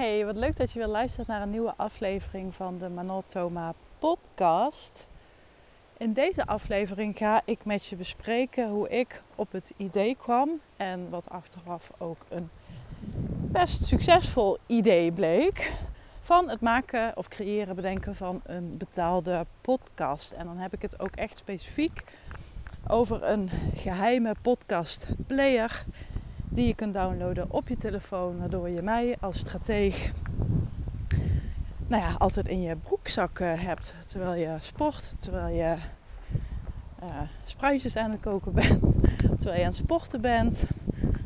Hey, wat leuk dat je weer luistert naar een nieuwe aflevering van de Manol Thoma podcast. In deze aflevering ga ik met je bespreken hoe ik op het idee kwam en wat achteraf ook een best succesvol idee bleek van het maken of creëren, bedenken van een betaalde podcast. En dan heb ik het ook echt specifiek over een geheime podcast player die je kunt downloaden op je telefoon, waardoor je mij als strateeg nou ja, altijd in je broekzak hebt terwijl je sport, terwijl je uh, spruitjes aan het koken bent, terwijl je aan het sporten bent.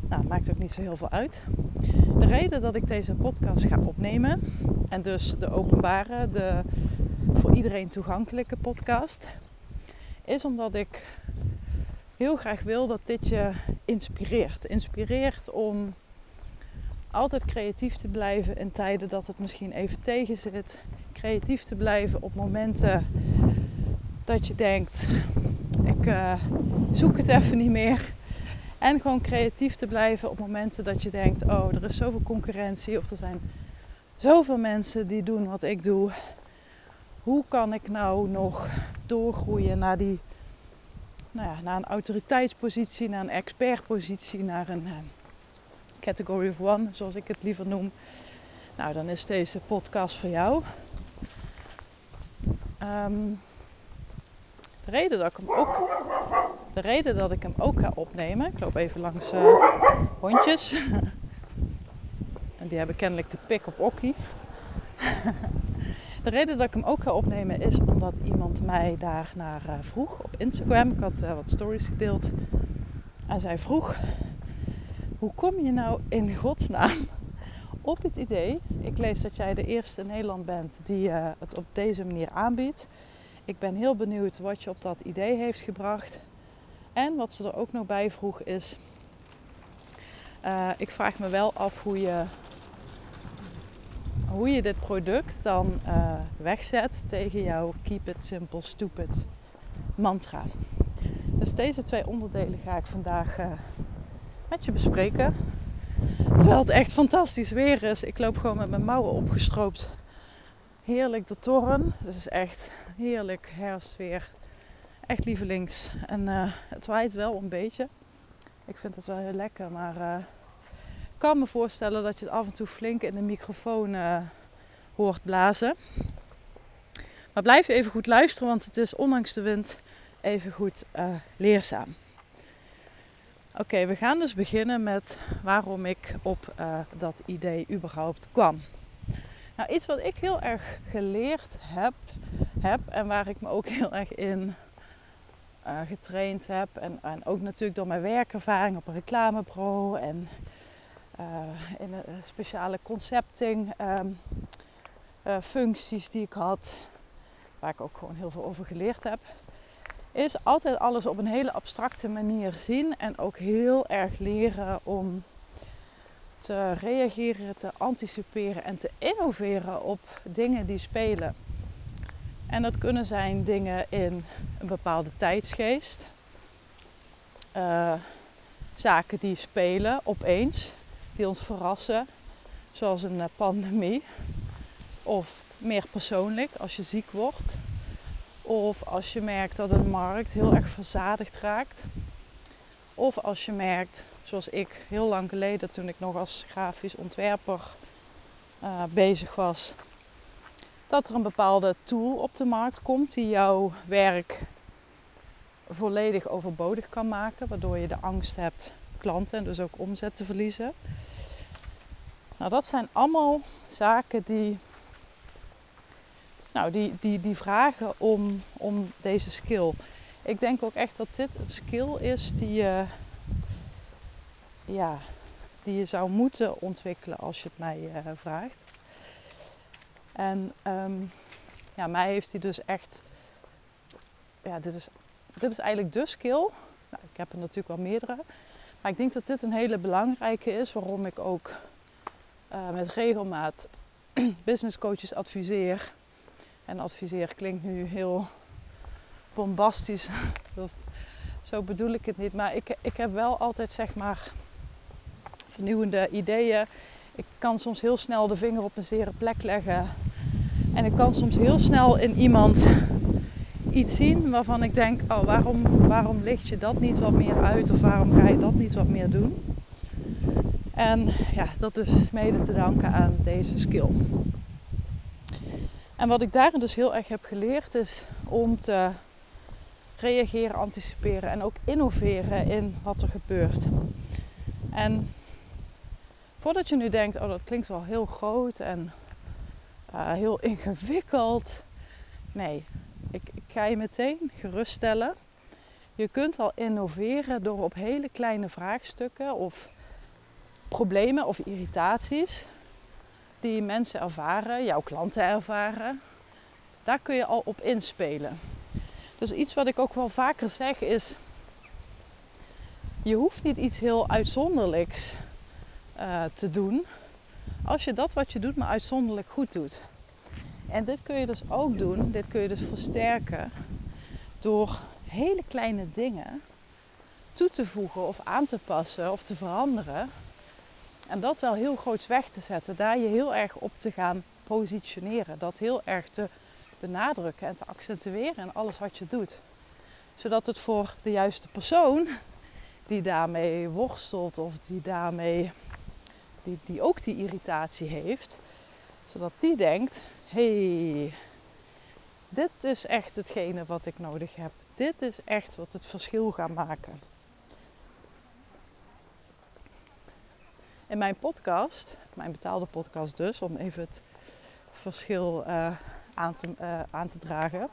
Nou, maakt ook niet zo heel veel uit. De reden dat ik deze podcast ga opnemen, en dus de openbare, de voor iedereen toegankelijke podcast, is omdat ik heel graag wil dat dit je inspireert. Inspireert om altijd creatief te blijven in tijden dat het misschien even tegen zit. Creatief te blijven op momenten dat je denkt, ik uh, zoek het even niet meer. En gewoon creatief te blijven op momenten dat je denkt, oh er is zoveel concurrentie of er zijn zoveel mensen die doen wat ik doe. Hoe kan ik nou nog doorgroeien naar die nou ja, naar een autoriteitspositie, naar een expertpositie, naar een uh, category of one, zoals ik het liever noem. Nou, dan is deze podcast voor jou. Um, de reden dat ik hem ook, de reden dat ik hem ook ga opnemen, ik loop even langs uh, hondjes. en die hebben kennelijk de pik op okkie. De reden dat ik hem ook ga opnemen is omdat iemand mij daar naar uh, vroeg op Instagram. Ik had uh, wat stories gedeeld. En zij vroeg: Hoe kom je nou in godsnaam op het idee? Ik lees dat jij de eerste in Nederland bent die uh, het op deze manier aanbiedt. Ik ben heel benieuwd wat je op dat idee heeft gebracht. En wat ze er ook nog bij vroeg is: Ik vraag me wel af hoe je hoe je dit product dan uh, wegzet tegen jouw keep it simple stupid mantra. Dus deze twee onderdelen ga ik vandaag uh, met je bespreken. Terwijl het echt fantastisch weer is. Ik loop gewoon met mijn mouwen opgestroopt. Heerlijk de toren. Het is echt heerlijk herfstweer. Echt lievelings. En uh, het waait wel een beetje. Ik vind het wel heel lekker, maar kan me voorstellen dat je het af en toe flink in de microfoon uh, hoort blazen. Maar blijf even goed luisteren, want het is ondanks de wind even goed uh, leerzaam. Oké, we gaan dus beginnen met waarom ik op uh, dat idee überhaupt kwam. Nou, iets wat ik heel erg geleerd heb, heb en waar ik me ook heel erg in getraind heb. En, en ook natuurlijk door mijn werkervaring op een reclamepro en in een speciale concepting um, uh, functies die ik had, waar ik ook gewoon heel veel over geleerd heb, is altijd alles op een hele abstracte manier zien en ook heel erg leren om te reageren, te anticiperen en te innoveren op dingen die spelen. En dat kunnen zijn dingen in een bepaalde tijdsgeest, zaken die spelen opeens die ons verrassen, zoals een eh, pandemie. Of meer persoonlijk, als je ziek wordt. Of als je merkt dat een markt heel erg verzadigd raakt. Of als je merkt, zoals ik heel lang geleden toen ik nog als grafisch ontwerper uh, bezig was, dat er een bepaalde tool op de markt komt die jouw werk volledig overbodig kan maken, waardoor je de angst hebt klanten en dus ook omzet te verliezen. Nou, dat zijn allemaal zaken die, nou, die, die, die vragen om, om deze skill. Ik denk ook echt dat dit een skill is die je, ja, die je zou moeten ontwikkelen als je het mij uh, vraagt. En um, ja, mij heeft hij dus echt, ja, dit is, dit is eigenlijk de skill. Nou, ik heb er natuurlijk wel meerdere. Maar ik denk dat dit een hele belangrijke is waarom ik ook uh, met regelmaat business coaches adviseer. En adviseer klinkt nu heel bombastisch. dat, zo bedoel ik het niet. Maar ik, ik heb wel altijd zeg maar vernieuwende ideeën. Ik kan soms heel snel de vinger op een zere plek leggen. En ik kan soms heel snel in iemand iets zien waarvan ik denk: oh, waarom, waarom licht je dat niet wat meer uit? Of waarom ga je dat niet wat meer doen? En ja, dat is mede te danken aan deze skill. En wat ik daarin dus heel erg heb geleerd is om te reageren, anticiperen en ook innoveren in wat er gebeurt. En voordat je nu denkt, oh dat klinkt wel heel groot en uh, heel ingewikkeld. Nee, ik, ik ga je meteen geruststellen. Je kunt al innoveren door op hele kleine vraagstukken of problemen of irritaties die mensen ervaren, jouw klanten ervaren, daar kun je al op inspelen. Dus iets wat ik ook wel vaker zeg is: je hoeft niet iets heel uitzonderlijks uh, te doen, als je dat wat je doet maar uitzonderlijk goed doet. En dit kun je dus ook doen, dit kun je dus versterken door hele kleine dingen toe te voegen of aan te passen of te veranderen. En dat wel heel groots weg te zetten, daar je heel erg op te gaan positioneren, dat heel erg te benadrukken en te accentueren in alles wat je doet. Zodat het voor de juiste persoon die daarmee worstelt of die daarmee die, die ook die irritatie heeft, zodat die denkt: hey, dit is echt hetgene wat ik nodig heb. Dit is echt wat het verschil gaat maken. In mijn podcast, mijn betaalde podcast dus, om even het verschil uh, aan, te, uh, aan te dragen,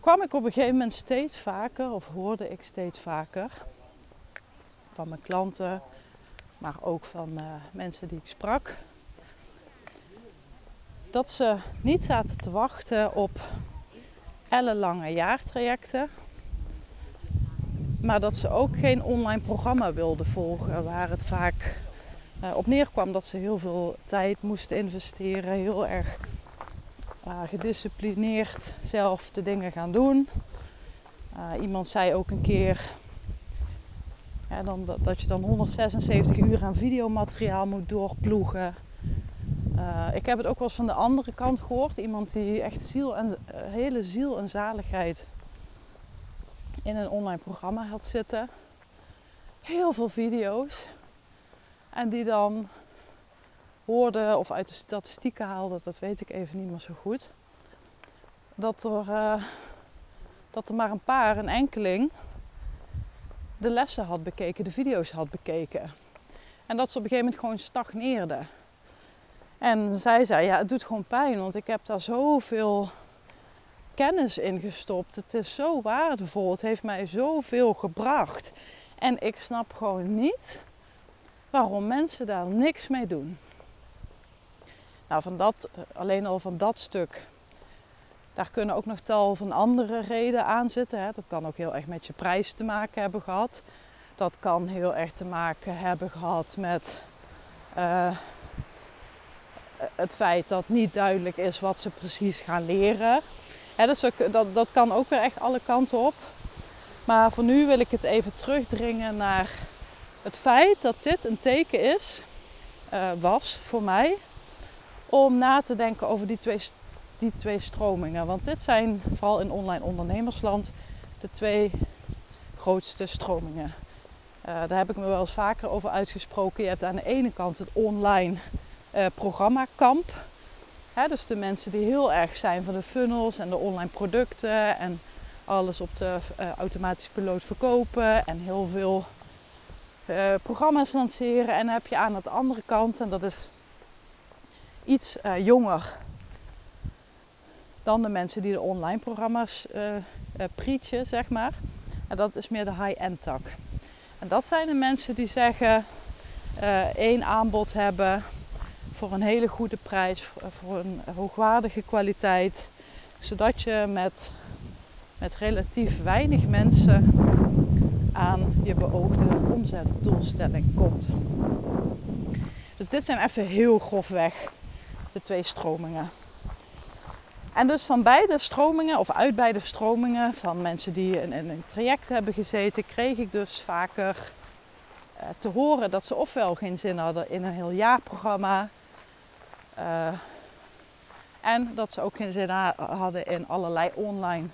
kwam ik op een gegeven moment steeds vaker, of hoorde ik steeds vaker van mijn klanten, maar ook van uh, mensen die ik sprak, dat ze niet zaten te wachten op ellenlange jaartrajecten. Maar dat ze ook geen online programma wilden volgen. Waar het vaak uh, op neerkwam dat ze heel veel tijd moesten investeren. Heel erg uh, gedisciplineerd zelf de dingen gaan doen. Uh, iemand zei ook een keer dan, dat, je dan 176 uur aan videomateriaal moet doorploegen. Ik heb het ook wel eens van de andere kant gehoord. Iemand die echt ziel en, hele ziel en zaligheid in een online programma had zitten. Heel veel video's. En die dan hoorde of uit de statistieken haalde, dat weet ik even niet meer zo goed. Dat er, uh, dat er maar een paar, een enkeling, de lessen had bekeken, de video's had bekeken. En dat ze op een gegeven moment gewoon stagneerde. En zij zei, ja, het doet gewoon pijn, want ik heb daar zoveel kennis in gestopt. Het is zo waardevol, het heeft mij zoveel gebracht. En ik snap gewoon niet waarom mensen daar niks mee doen. Nou, van dat, alleen al van dat stuk, daar kunnen ook nog tal van andere redenen aan zitten. Hè. Dat kan ook heel erg met je prijs te maken hebben gehad. Dat kan heel erg te maken hebben gehad met uh, het feit dat niet duidelijk is wat ze precies gaan leren. Dus dat, dat kan ook weer echt alle kanten op. Maar voor nu wil ik het even terugdringen naar het feit dat dit een teken is, uh, was voor mij, om na te denken over die twee, die twee stromingen. Want dit zijn vooral in online ondernemersland de twee grootste stromingen. Uh, daar heb ik me wel eens vaker over uitgesproken. Je hebt aan de ene kant het online uh, programma Dus de mensen die heel erg zijn van de funnels en de online producten en alles op de uh, automatische piloot verkopen en heel veel uh, programma's lanceren. En dan heb je aan de andere kant, en dat is iets jonger dan de mensen die de online programma's preachen, zeg maar. En dat is meer de high-end tak. En dat zijn de mensen die zeggen één aanbod hebben voor een hele goede prijs, voor een hoogwaardige kwaliteit. Zodat je met, met relatief weinig mensen aan je beoogde omzetdoelstelling komt. Dus dit zijn even heel grofweg de twee stromingen. En dus van beide stromingen, of uit beide stromingen, van mensen die in, in een traject hebben gezeten, kreeg ik dus vaker eh, te horen dat ze ofwel geen zin hadden in een heel jaarprogramma. Uh, en dat ze ook geen zin hadden in allerlei online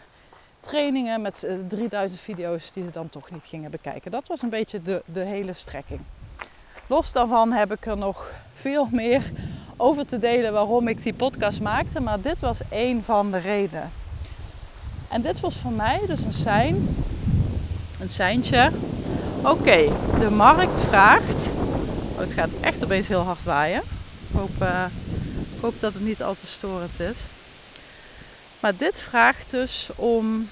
trainingen met 3000 video's die ze dan toch niet gingen bekijken. Dat was een beetje de, de hele strekking. Los daarvan heb ik er nog veel meer over te delen waarom ik die podcast maakte. Maar dit was één van de redenen. En dit was voor mij dus een sein. Een seintje. Oké, de markt vraagt. Oh, het gaat echt opeens heel hard waaien. Ik hoop, uh, ik hoop dat het niet al te storend is. Maar dit vraagt dus om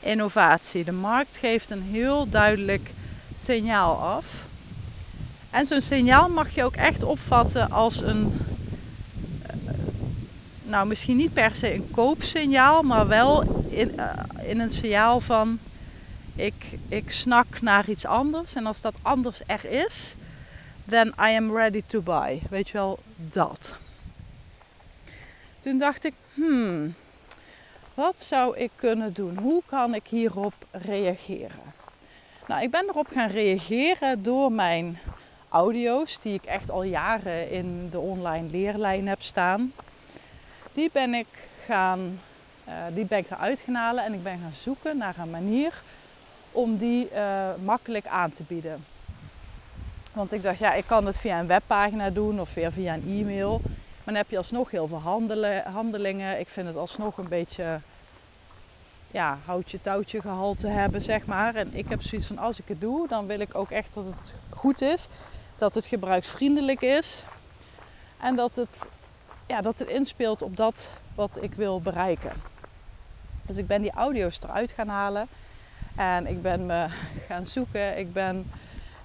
innovatie. De markt geeft een heel duidelijk signaal af. En zo'n signaal mag je ook echt opvatten als een, eh, nou misschien niet per se een koopsignaal, maar wel in, uh, in een signaal van ik, ik snak naar iets anders. En als dat anders er is, then I am ready to buy. Weet je wel, dat. Toen dacht ik, hmm, wat zou ik kunnen doen? Hoe kan ik hierop reageren? Nou, ik ben erop gaan reageren door mijn audio's, die ik echt al jaren in de online leerlijn heb staan. Die ben ik gaan, uh, die ben ik eruit gaan halen en ik ben gaan zoeken naar een manier om die uh, makkelijk aan te bieden. Want ik dacht, ja, ik kan het via een webpagina doen of via, via een e-mail. Dan heb je alsnog heel veel handelen, handelingen. Ik vind het alsnog een beetje ja, houtje touwtje gehalte hebben, zeg maar. En ik heb zoiets van, als ik het doe, dan wil ik ook echt dat het goed is dat het gebruiksvriendelijk is en dat het, ja, dat het inspeelt op dat wat ik wil bereiken. Dus ik ben die audio's eruit gaan halen en ik ben me gaan zoeken. Ik ben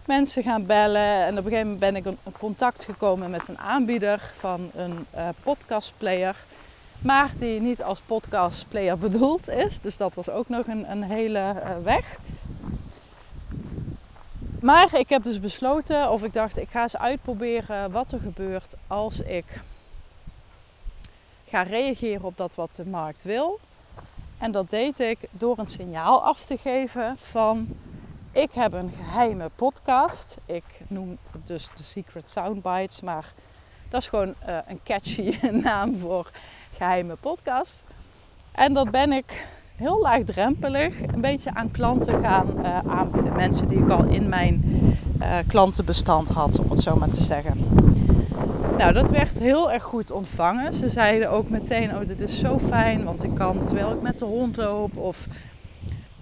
mensen gaan bellen en op een gegeven moment ben ik in contact gekomen met een aanbieder van een uh, podcastplayer. Maar die niet als podcastplayer bedoeld is. Dus dat was ook nog een, een hele uh, weg. Maar ik heb dus besloten, of ik dacht, ik ga eens uitproberen wat er gebeurt als ik ga reageren op dat wat de markt wil. En dat deed ik door een signaal af te geven van ik heb een geheime podcast. Ik noem het dus de Secret Soundbites, maar dat is gewoon uh, een catchy naam voor geheime podcast. En dat ben ik heel laagdrempelig een beetje aan klanten gaan uh, aanbieden. Mensen die ik al in mijn uh, klantenbestand had, om het zo maar te zeggen. Nou, dat werd heel erg goed ontvangen. Ze zeiden ook meteen: Oh, dit is zo fijn, want ik kan terwijl ik met de hond loop of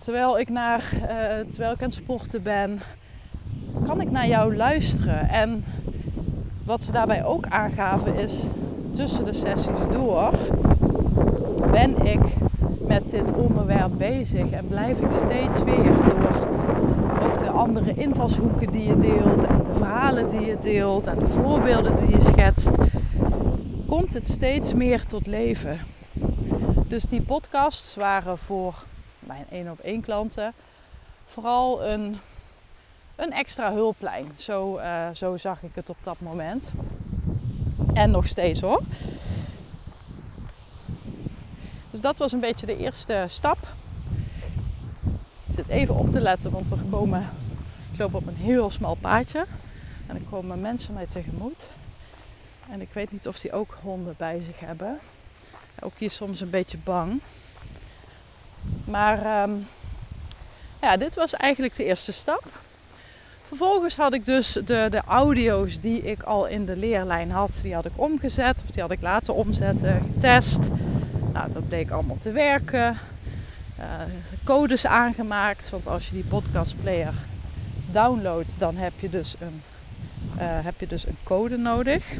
terwijl ik, naar, uh, terwijl ik aan het sporten ben, kan ik naar jou luisteren. En wat ze daarbij ook aangaven is: tussen de sessies door ben ik met dit onderwerp bezig en blijf ik steeds weer door ook de andere invalshoeken die je deelt en de verhalen die je deelt en de voorbeelden die je schetst, komt het steeds meer tot leven. Dus die podcasts waren voor mijn één op één klanten vooral een, een extra hulplijn. Zo, uh, zo zag ik het op dat moment. En nog steeds hoor. Dus dat was een beetje de eerste stap. Zit even op te letten, want er komen, ik loop op een heel smal paadje. En er komen mensen mij tegemoet. En ik weet niet of die ook honden bij zich hebben. Ook hier soms een beetje bang. Maar um, ja, dit was eigenlijk de eerste stap. Vervolgens had ik dus de, de audio's die ik al in de leerlijn had, die had ik omgezet. Of die had ik laten omzetten, getest. Nou, dat bleek allemaal te werken. Uh, codes aangemaakt, want als je die podcastplayer downloadt, dan heb je dus een, uh, heb je dus een code nodig.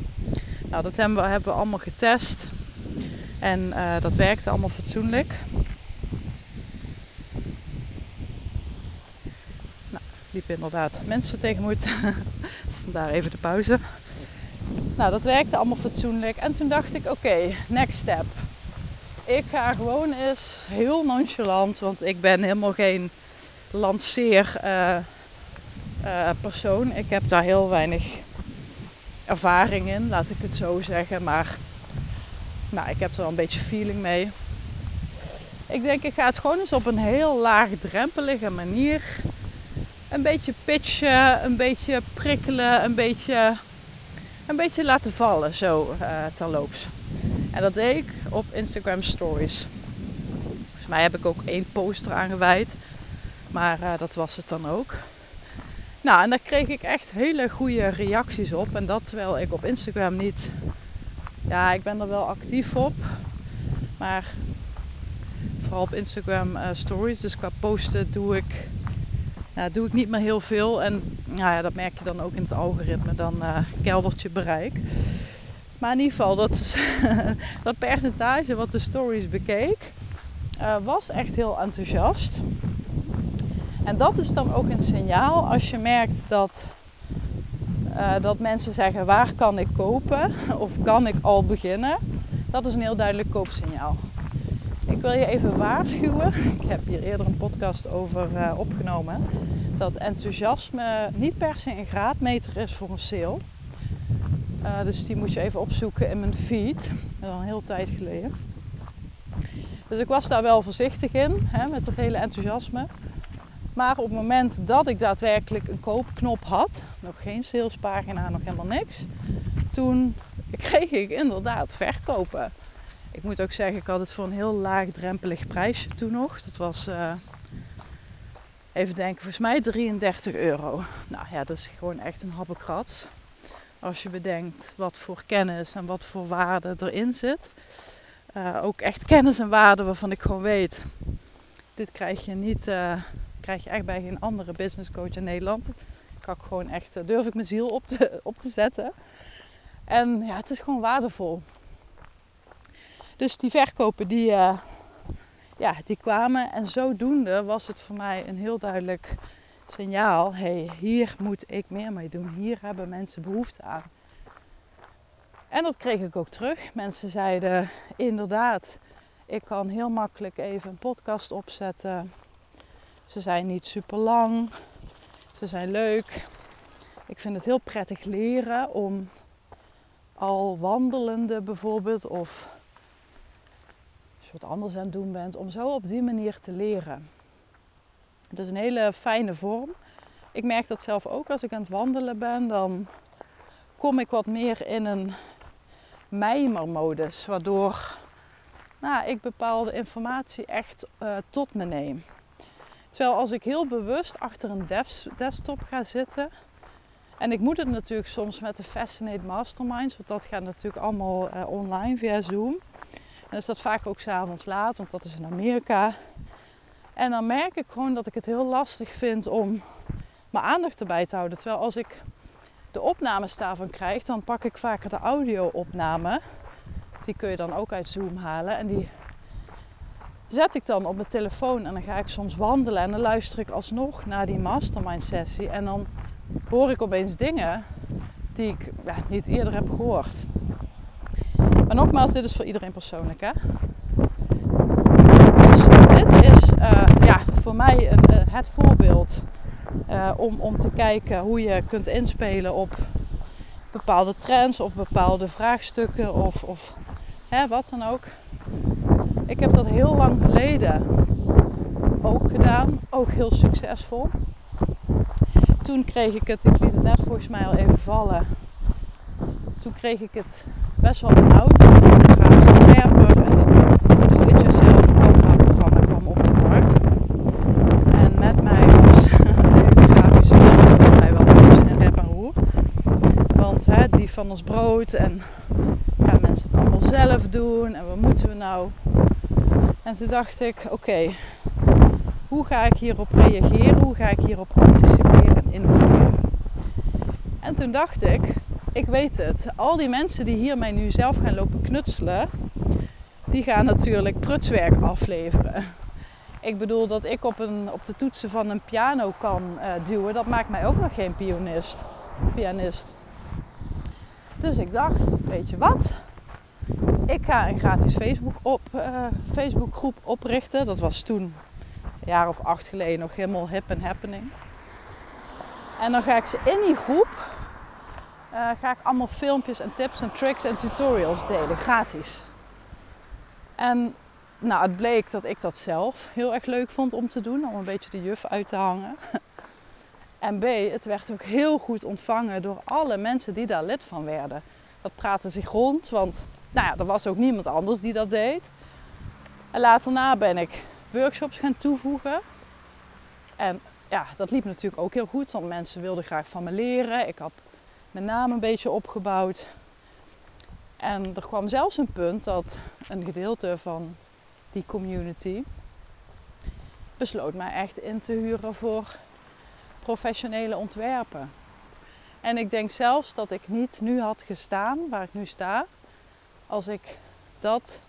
Nou, dat hebben we, allemaal getest. En uh, dat werkte allemaal fatsoenlijk. Liep inderdaad mensen tegen moet. dus vandaar even de pauze. Nou, dat werkte allemaal fatsoenlijk. En toen dacht ik, oké, next step ik ga gewoon eens heel nonchalant, want ik ben helemaal geen lanceer uh, uh, persoon. Ik heb daar heel weinig ervaring in, laat ik het zo zeggen. Maar nou, ik heb er wel een beetje feeling mee. Ik denk, ik ga het gewoon eens op een heel laagdrempelige manier een beetje pitchen, een beetje prikkelen, een beetje, een beetje laten vallen zo uh, terloops. En dat deed ik op Instagram Stories. Volgens mij heb ik ook één poster aangeweid. Maar uh, dat was het dan ook. Nou, en daar kreeg ik echt hele goede reacties op. En dat terwijl ik op Instagram niet. Ja, ik ben er wel actief op. Maar vooral op Instagram uh, stories. Dus qua posten doe ik, nou, doe ik niet meer heel veel. En nou ja, dat merk je dan ook in het algoritme. Dan uh, keldert je bereik. Maar in ieder geval, dat, dat percentage wat de stories bekeek, uh, was echt heel enthousiast. En dat is dan ook een signaal als je merkt dat, uh, dat mensen zeggen waar kan ik kopen of kan ik al beginnen. Dat is een heel duidelijk koopsignaal. Ik wil je even waarschuwen. Ik heb hier eerder een podcast over uh, opgenomen. Dat enthousiasme niet per se een graadmeter is voor een sale. Uh, dus die moet je even opzoeken in mijn feed. Dat is al een hele tijd geleden. Dus ik was daar wel voorzichtig in, hè, met dat hele enthousiasme. Maar op het moment dat ik daadwerkelijk een koopknop had, nog geen salespagina, nog helemaal niks, toen kreeg ik inderdaad verkopen. Ik moet ook zeggen, ik had het voor een heel laagdrempelig prijsje toen nog. Dat was, uh, even denken, volgens mij 33 euro. Nou ja, dat is gewoon echt een happekrat. Als je bedenkt wat voor kennis en wat voor waarde erin zit. Uh, ook echt kennis en waarde waarvan ik gewoon weet. Dit krijg je niet, uh, krijg je echt bij geen andere business coach in Nederland. Ik kan gewoon echt, durf ik mijn ziel op te, op te zetten. En ja, het is gewoon waardevol. Dus die verkopen die, ja, die kwamen. En zodoende was het voor mij een heel duidelijk signaal. hey, hier moet ik meer mee doen. Hier hebben mensen behoefte aan. En dat kreeg ik ook terug. Mensen zeiden inderdaad, ik kan heel makkelijk even een podcast opzetten. Ze zijn niet super lang. Ze zijn leuk. Ik vind het heel prettig leren om al wandelende bijvoorbeeld of wat anders aan het doen bent, om zo op die manier te leren. Het is een hele fijne vorm. Ik merk dat zelf ook als ik aan het wandelen ben, dan kom ik wat meer in een mijmermodus, waardoor nou, ik bepaalde informatie echt uh, tot me neem. Terwijl als ik heel bewust achter een desktop ga zitten, en ik moet het natuurlijk soms met de Fascinate Masterminds, want dat gaat natuurlijk allemaal uh, online via Zoom. En is dat vaak ook s'avonds laat, want dat is in Amerika. En dan merk ik gewoon dat ik het heel lastig vind om mijn aandacht erbij te houden. Terwijl als ik de opnames daarvan krijg, dan pak ik vaker de audio-opname. Die kun je dan ook uit Zoom halen. En die zet ik dan op mijn telefoon en dan ga ik soms wandelen. En dan luister ik alsnog naar die mastermind sessie. En dan hoor ik opeens dingen die ik ja, niet eerder heb gehoord. Maar nogmaals, dit is voor iedereen persoonlijk. Hè? Dus dit is uh, ja, voor mij een, uh, het voorbeeld uh, om, om te kijken hoe je kunt inspelen op bepaalde trends of bepaalde vraagstukken of, of hè, wat dan ook. Ik heb dat heel lang geleden ook gedaan, ook heel succesvol. Toen kreeg ik het, ik liet het net volgens mij al even vallen. Toen kreeg ik het best wel benauwd. Toen was ik grafisch ontwerper en het do-it-yourself Canva-programma kwam op de markt. En met mij was de grafische wereld volgens mij wel een en rep en roer. Want hè, die van ons brood en gaan mensen het allemaal zelf doen en wat moeten we nou? En toen dacht ik, oké, hoe ga ik hierop reageren? Hoe ga ik hierop anticiperen en innoveren? En toen dacht ik, ik weet het. Al die mensen die hier mij nu zelf gaan lopen knutselen, die gaan natuurlijk prutswerk afleveren. Ik bedoel dat ik op, een, op de toetsen van een piano kan uh, duwen, dat maakt mij ook nog geen pianist. pianist. Dus ik dacht, weet je wat? Ik ga een gratis Facebook, op, uh, Facebook groep oprichten. Dat was toen, een jaar of acht geleden, nog helemaal hip en happening. En dan ga ik ze in die groep uh, ga ik allemaal filmpjes en tips en tricks en tutorials delen, gratis. En nou, het bleek dat ik dat zelf heel erg leuk vond om te doen, om een beetje de juf uit te hangen. En B, het werd ook heel goed ontvangen door alle mensen die daar lid van werden. Dat praatte zich rond, want nou ja, er was ook niemand anders die dat deed. En later na ben ik workshops gaan toevoegen. En ja, dat liep natuurlijk ook heel goed, want mensen wilden graag van me leren. Ik had mijn naam een beetje opgebouwd. En er kwam zelfs een punt dat een gedeelte van die community besloot mij echt in te huren voor professionele ontwerpen. En ik denk zelfs dat ik niet nu had gestaan waar ik nu sta, als ik dat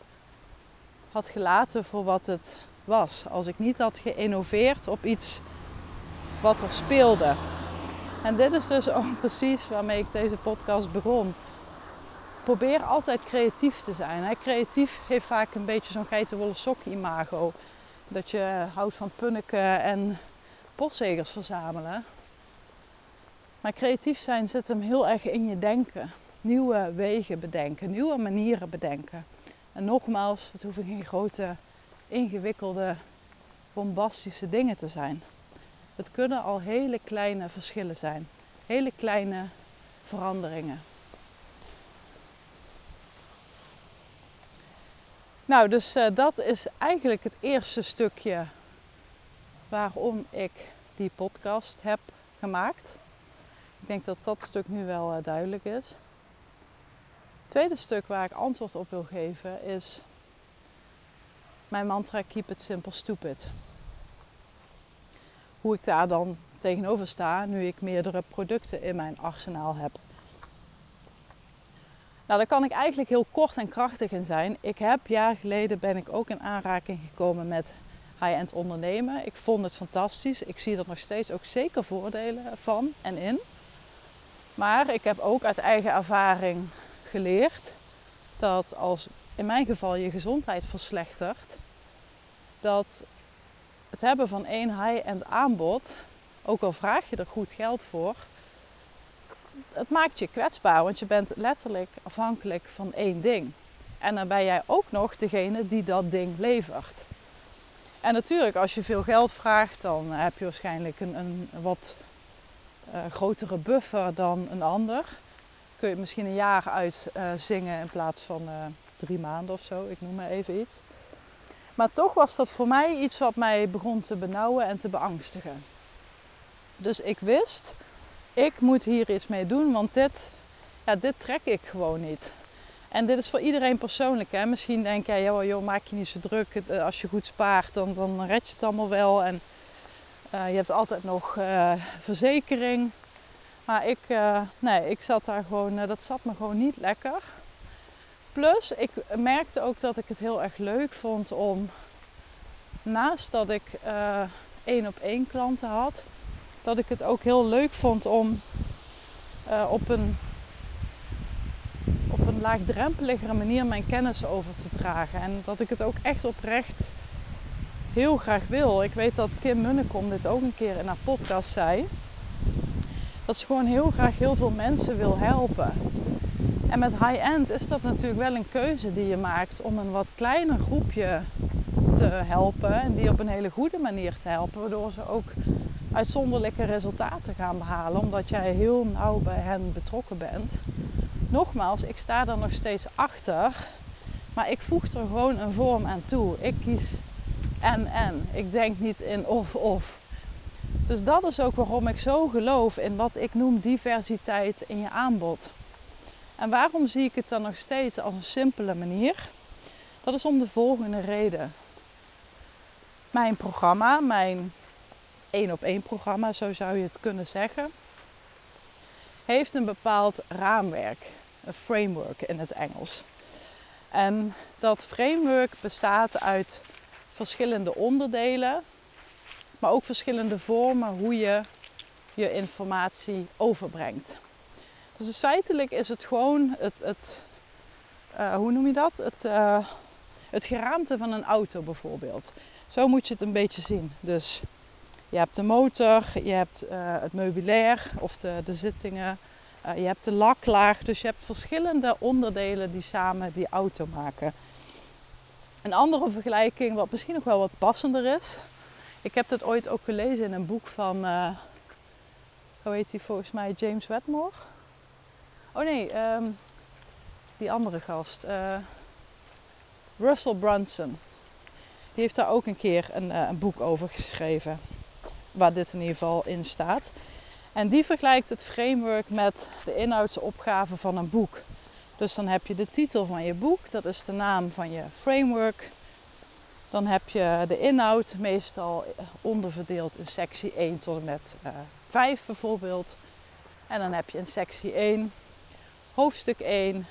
had gelaten voor wat het was. Als ik niet had geïnnoveerd op iets wat er speelde. En dit is dus ook precies waarmee ik deze podcast begon. Probeer altijd creatief te zijn. Creatief heeft vaak een beetje zo'n geitenwolle sok imago. Dat je houdt van punniken en postzegels verzamelen. Maar creatief zijn zit hem heel erg in je denken. Nieuwe wegen bedenken, nieuwe manieren bedenken. En nogmaals, het hoeven geen grote, ingewikkelde, bombastische dingen te zijn. Het kunnen al hele kleine verschillen zijn. Hele kleine veranderingen. Nou, dus uh, dat is eigenlijk het eerste stukje waarom ik die podcast heb gemaakt. Ik denk dat dat stuk nu wel uh, duidelijk is. Het tweede stuk waar ik antwoord op wil geven is mijn mantra Keep it simple stupid. Hoe ik daar dan tegenover sta nu ik meerdere producten in mijn arsenaal heb. Nou, daar kan ik eigenlijk heel kort en krachtig in zijn. Ik heb jaar geleden ben ik ook in aanraking gekomen met high-end ondernemen. Ik vond het fantastisch. Ik zie er nog steeds ook zeker voordelen van en in. Maar ik heb ook uit eigen ervaring geleerd dat als in mijn geval je gezondheid verslechtert, dat het hebben van één high-end aanbod, ook al vraag je er goed geld voor, het maakt je kwetsbaar, want je bent letterlijk afhankelijk van één ding. En dan ben jij ook nog degene die dat ding levert. En natuurlijk, als je veel geld vraagt, dan heb je waarschijnlijk een, een wat uh, grotere buffer dan een ander. Kun je misschien een jaar uit uh, zingen in plaats van uh, drie maanden of zo, ik noem maar even iets. Maar toch was dat voor mij iets wat mij begon te benauwen en te beangstigen. Dus ik wist, ik moet hier iets mee doen, want dit, ja, dit trek ik gewoon niet. En dit is voor iedereen persoonlijk. Hè? Misschien denk jij, joh, joh, maak je niet zo druk. Eh, als je goed spaart, dan, dan red je het allemaal wel. En uh, je hebt altijd nog uh, verzekering. Maar ik, nee, ik zat daar gewoon, dat zat me gewoon niet lekker. Plus, ik merkte ook dat ik het heel erg leuk vond om, naast dat ik één op één klanten had, dat ik het ook heel leuk vond om op een op een laagdrempeligere manier mijn kennis over te dragen. En dat ik het ook echt oprecht heel graag wil. Ik weet dat Kim Munnekom dit ook een keer in haar podcast zei. Dat ze gewoon heel graag heel veel mensen wil helpen. En met high-end is dat natuurlijk wel een keuze die je maakt om een wat kleiner groepje te helpen. En die op een hele goede manier te helpen. Waardoor ze ook uitzonderlijke resultaten gaan behalen. Omdat jij heel nauw bij hen betrokken bent nogmaals, ik sta er nog steeds achter. Maar ik voeg er gewoon een vorm aan toe. Ik kies en en. Ik denk niet in of of. Dus dat is ook waarom ik zo geloof in wat ik noem diversiteit in je aanbod. En waarom zie ik het dan nog steeds als een simpele manier? Dat is om de volgende reden. Mijn programma, mijn één op één programma, zo zou je het kunnen zeggen, heeft een bepaald raamwerk een framework in het Engels. En dat framework bestaat uit verschillende onderdelen, maar ook verschillende vormen hoe je je informatie overbrengt. Dus, feitelijk is het gewoon het, het uh, hoe noem je dat? Het, uh, het geraamte van een auto bijvoorbeeld. Zo moet je het een beetje zien. Dus je hebt de motor, je hebt uh, het meubilair of de, de zittingen, je hebt de laklaag, dus je hebt verschillende onderdelen die samen die auto maken. Een andere vergelijking, wat misschien nog wel wat passender is. Ik heb dit ooit ook gelezen in een boek van hoe heet hij volgens mij? James Wedmore? Oh nee, ehm, die andere gast. Uh, Russell Brunson. Die heeft daar ook een keer een, uh, een boek over geschreven. Waar dit in ieder geval in staat. En die vergelijkt het framework met de inhoudsopgave van een boek. Dus dan heb je de titel van je boek, dat is de naam van je framework. Dan heb je de inhoud, meestal onderverdeeld in sectie 1 tot en met uh, 5 bijvoorbeeld. En dan heb je in sectie 1 hoofdstuk 1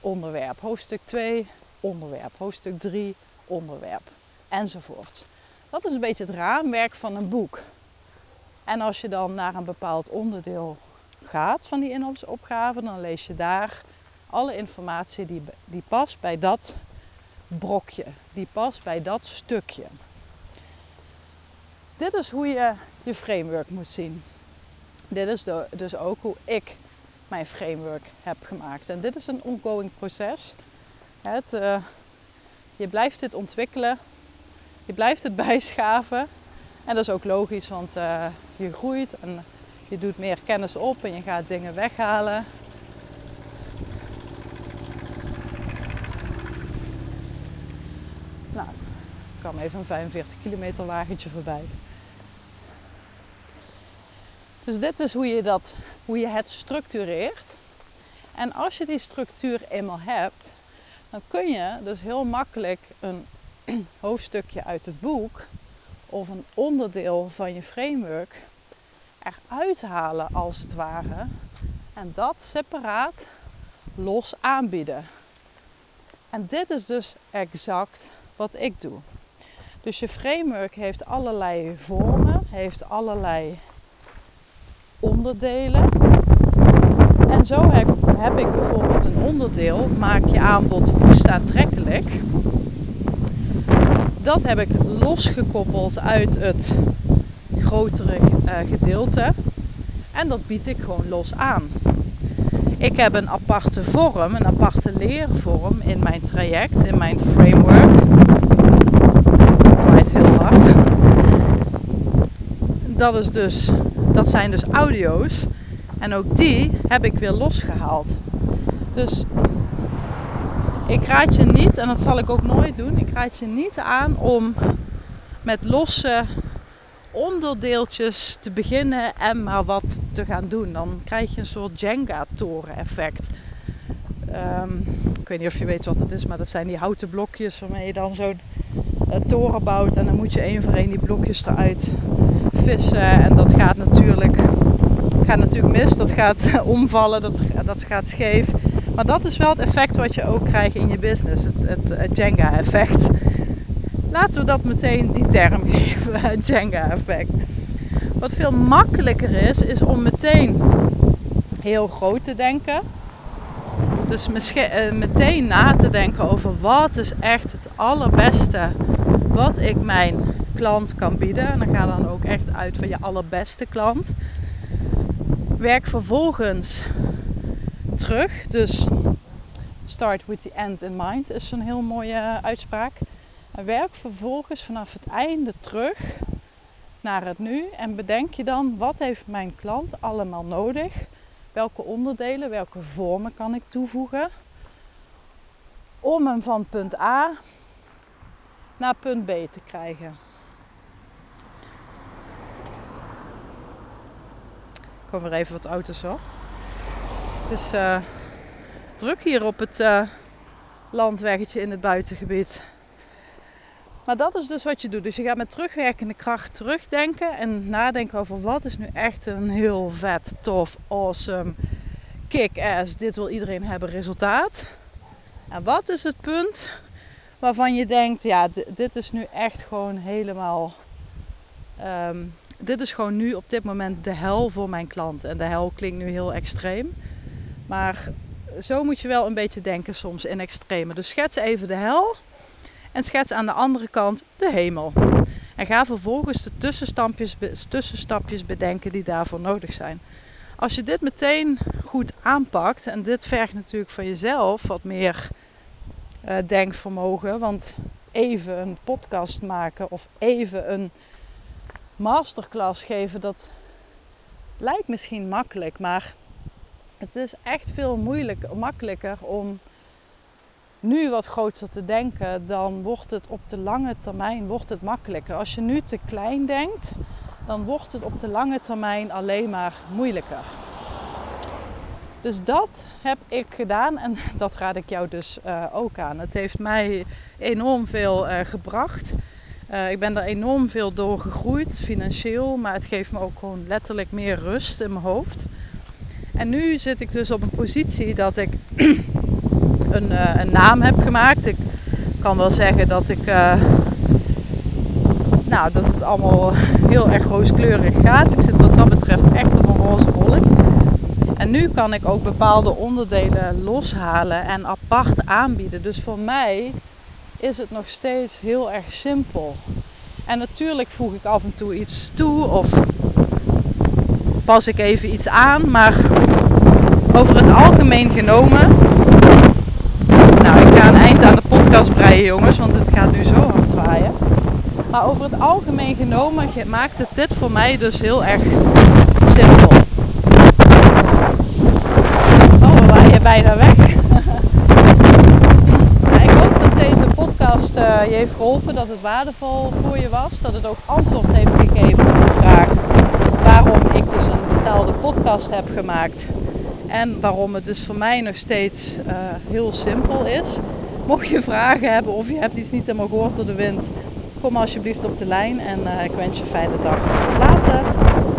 onderwerp, hoofdstuk 2 onderwerp, hoofdstuk 3 onderwerp enzovoort. Dat is een beetje het raamwerk van een boek. En als je dan naar een bepaald onderdeel gaat van die inhoudsopgave, dan lees je daar alle informatie die, die past bij dat brokje, die past bij dat stukje. Dit is hoe je je framework moet zien. Dit is dus ook hoe ik mijn framework heb gemaakt. En dit is een ongoing proces. Het, uh, je blijft dit ontwikkelen, je blijft het bijschaven. En dat is ook logisch, want uh, je groeit en je doet meer kennis op en je gaat dingen weghalen. Nou, ik kwam even een 45 kilometer wagentje voorbij. Dus dit is hoe je, dat, hoe je het structureert. En als je die structuur eenmaal hebt, dan kun je dus heel makkelijk een hoofdstukje uit het boek of een onderdeel van je framework eruit halen als het ware. En dat separaat los aanbieden. En dit is dus exact wat ik doe. Dus je framework heeft allerlei vormen, heeft allerlei onderdelen. En zo heb, heb ik bijvoorbeeld een onderdeel, maak je aanbod woest aantrekkelijk. Dat heb ik losgekoppeld uit het grotere uh, gedeelte. En dat bied ik gewoon los aan. Ik heb een aparte vorm, een aparte leervorm in mijn traject, in mijn framework. Het waait heel hard. Dat, is dus, dat zijn dus audio's. En ook die heb ik weer losgehaald. Dus ik raad je niet, en dat zal ik ook nooit doen, ik raad je niet aan om met losse onderdeeltjes te beginnen en maar wat te gaan doen. Dan krijg je een soort Jenga-toren effect. Ehm, ik weet niet of je weet wat het is, maar dat zijn die houten blokjes waarmee je dan zo'n uh, toren bouwt. En dan moet je één voor één die blokjes eruit En dat gaat natuurlijk, gaat natuurlijk mis, dat gaat omvallen, dat, dat gaat scheef. Maar dat is wel het effect wat je ook krijgt in je business, het, het, het Jenga-effect. Laten we dat meteen die term geven, Jenga-effect. Wat veel makkelijker is, is om meteen heel groot te denken. Dus eh, meteen na te denken over wat is echt het allerbeste wat ik mijn klant kan bieden. En dan ga dan ook echt uit van je allerbeste klant. Werk vervolgens terug. Dus start with the end in mind is een heel mooie uitspraak. Werk vervolgens vanaf het einde terug naar het nu en bedenk je dan wat heeft mijn klant allemaal nodig? Welke onderdelen, welke vormen kan ik toevoegen om hem van punt A naar punt B te krijgen? Hoor weer even wat auto's hoor. Het is uh, druk hier op het uh, landweggetje in het buitengebied. Maar dat is dus wat je doet. Dus je gaat met terugwerkende kracht terugdenken en nadenken over wat is nu echt een heel vet, tof, awesome, kick-ass, dit wil iedereen hebben resultaat. En wat is het punt waarvan je denkt, ja, dit is nu echt gewoon helemaal, um, dit is gewoon nu op dit moment de hel voor mijn klant. En de hel klinkt nu heel extreem. Maar zo moet je wel een beetje denken soms in extreme. Dus schets even de hel en schets aan de andere kant de hemel. En ga vervolgens de tussenstapjes, tussenstapjes bedenken die daarvoor nodig zijn. Als je dit meteen goed aanpakt, en dit vergt natuurlijk van jezelf wat meer uh, denkvermogen, want even een podcast maken of even een masterclass geven, dat lijkt misschien makkelijk, maar het is echt veel moeilijker, makkelijker om nu wat groter te denken, dan wordt het op de lange termijn wordt het makkelijker. Als je nu te klein denkt, dan wordt het op de lange termijn alleen maar moeilijker. Dus dat heb ik gedaan en dat raad ik jou dus uh, ook aan. Het heeft mij enorm veel uh, gebracht. Uh, ik ben er enorm veel door gegroeid, financieel, maar het geeft me ook gewoon letterlijk meer rust in mijn hoofd. En nu zit ik dus op een positie dat ik een, uh, een, naam heb gemaakt. Ik kan wel zeggen dat ik. Uh, nou, dat het allemaal heel erg rooskleurig gaat. Ik zit wat dat betreft echt op een roze wolk. En nu kan ik ook bepaalde onderdelen loshalen en apart aanbieden. Dus voor mij is het nog steeds heel erg simpel. En natuurlijk voeg ik af en toe iets toe of pas ik even iets aan, maar over het algemeen genomen. Nou, ik ga een eind aan de podcast breien, jongens, want het gaat nu zo hard waaien. Maar over het algemeen genomen maakt het dit voor mij dus heel erg simpel. Oh, we waaien bijna weg. ik hoop dat deze podcast uh, je heeft geholpen, dat het waardevol voor je was, dat het ook antwoord heeft gegeven op de vraag waarom ik dus een betaalde podcast heb gemaakt. En waarom het dus voor mij nog steeds uh, heel simpel is. Mocht je vragen hebben of je hebt iets niet helemaal gehoord door de wind, kom alsjeblieft op de lijn en uh, ik wens je een fijne dag. Later!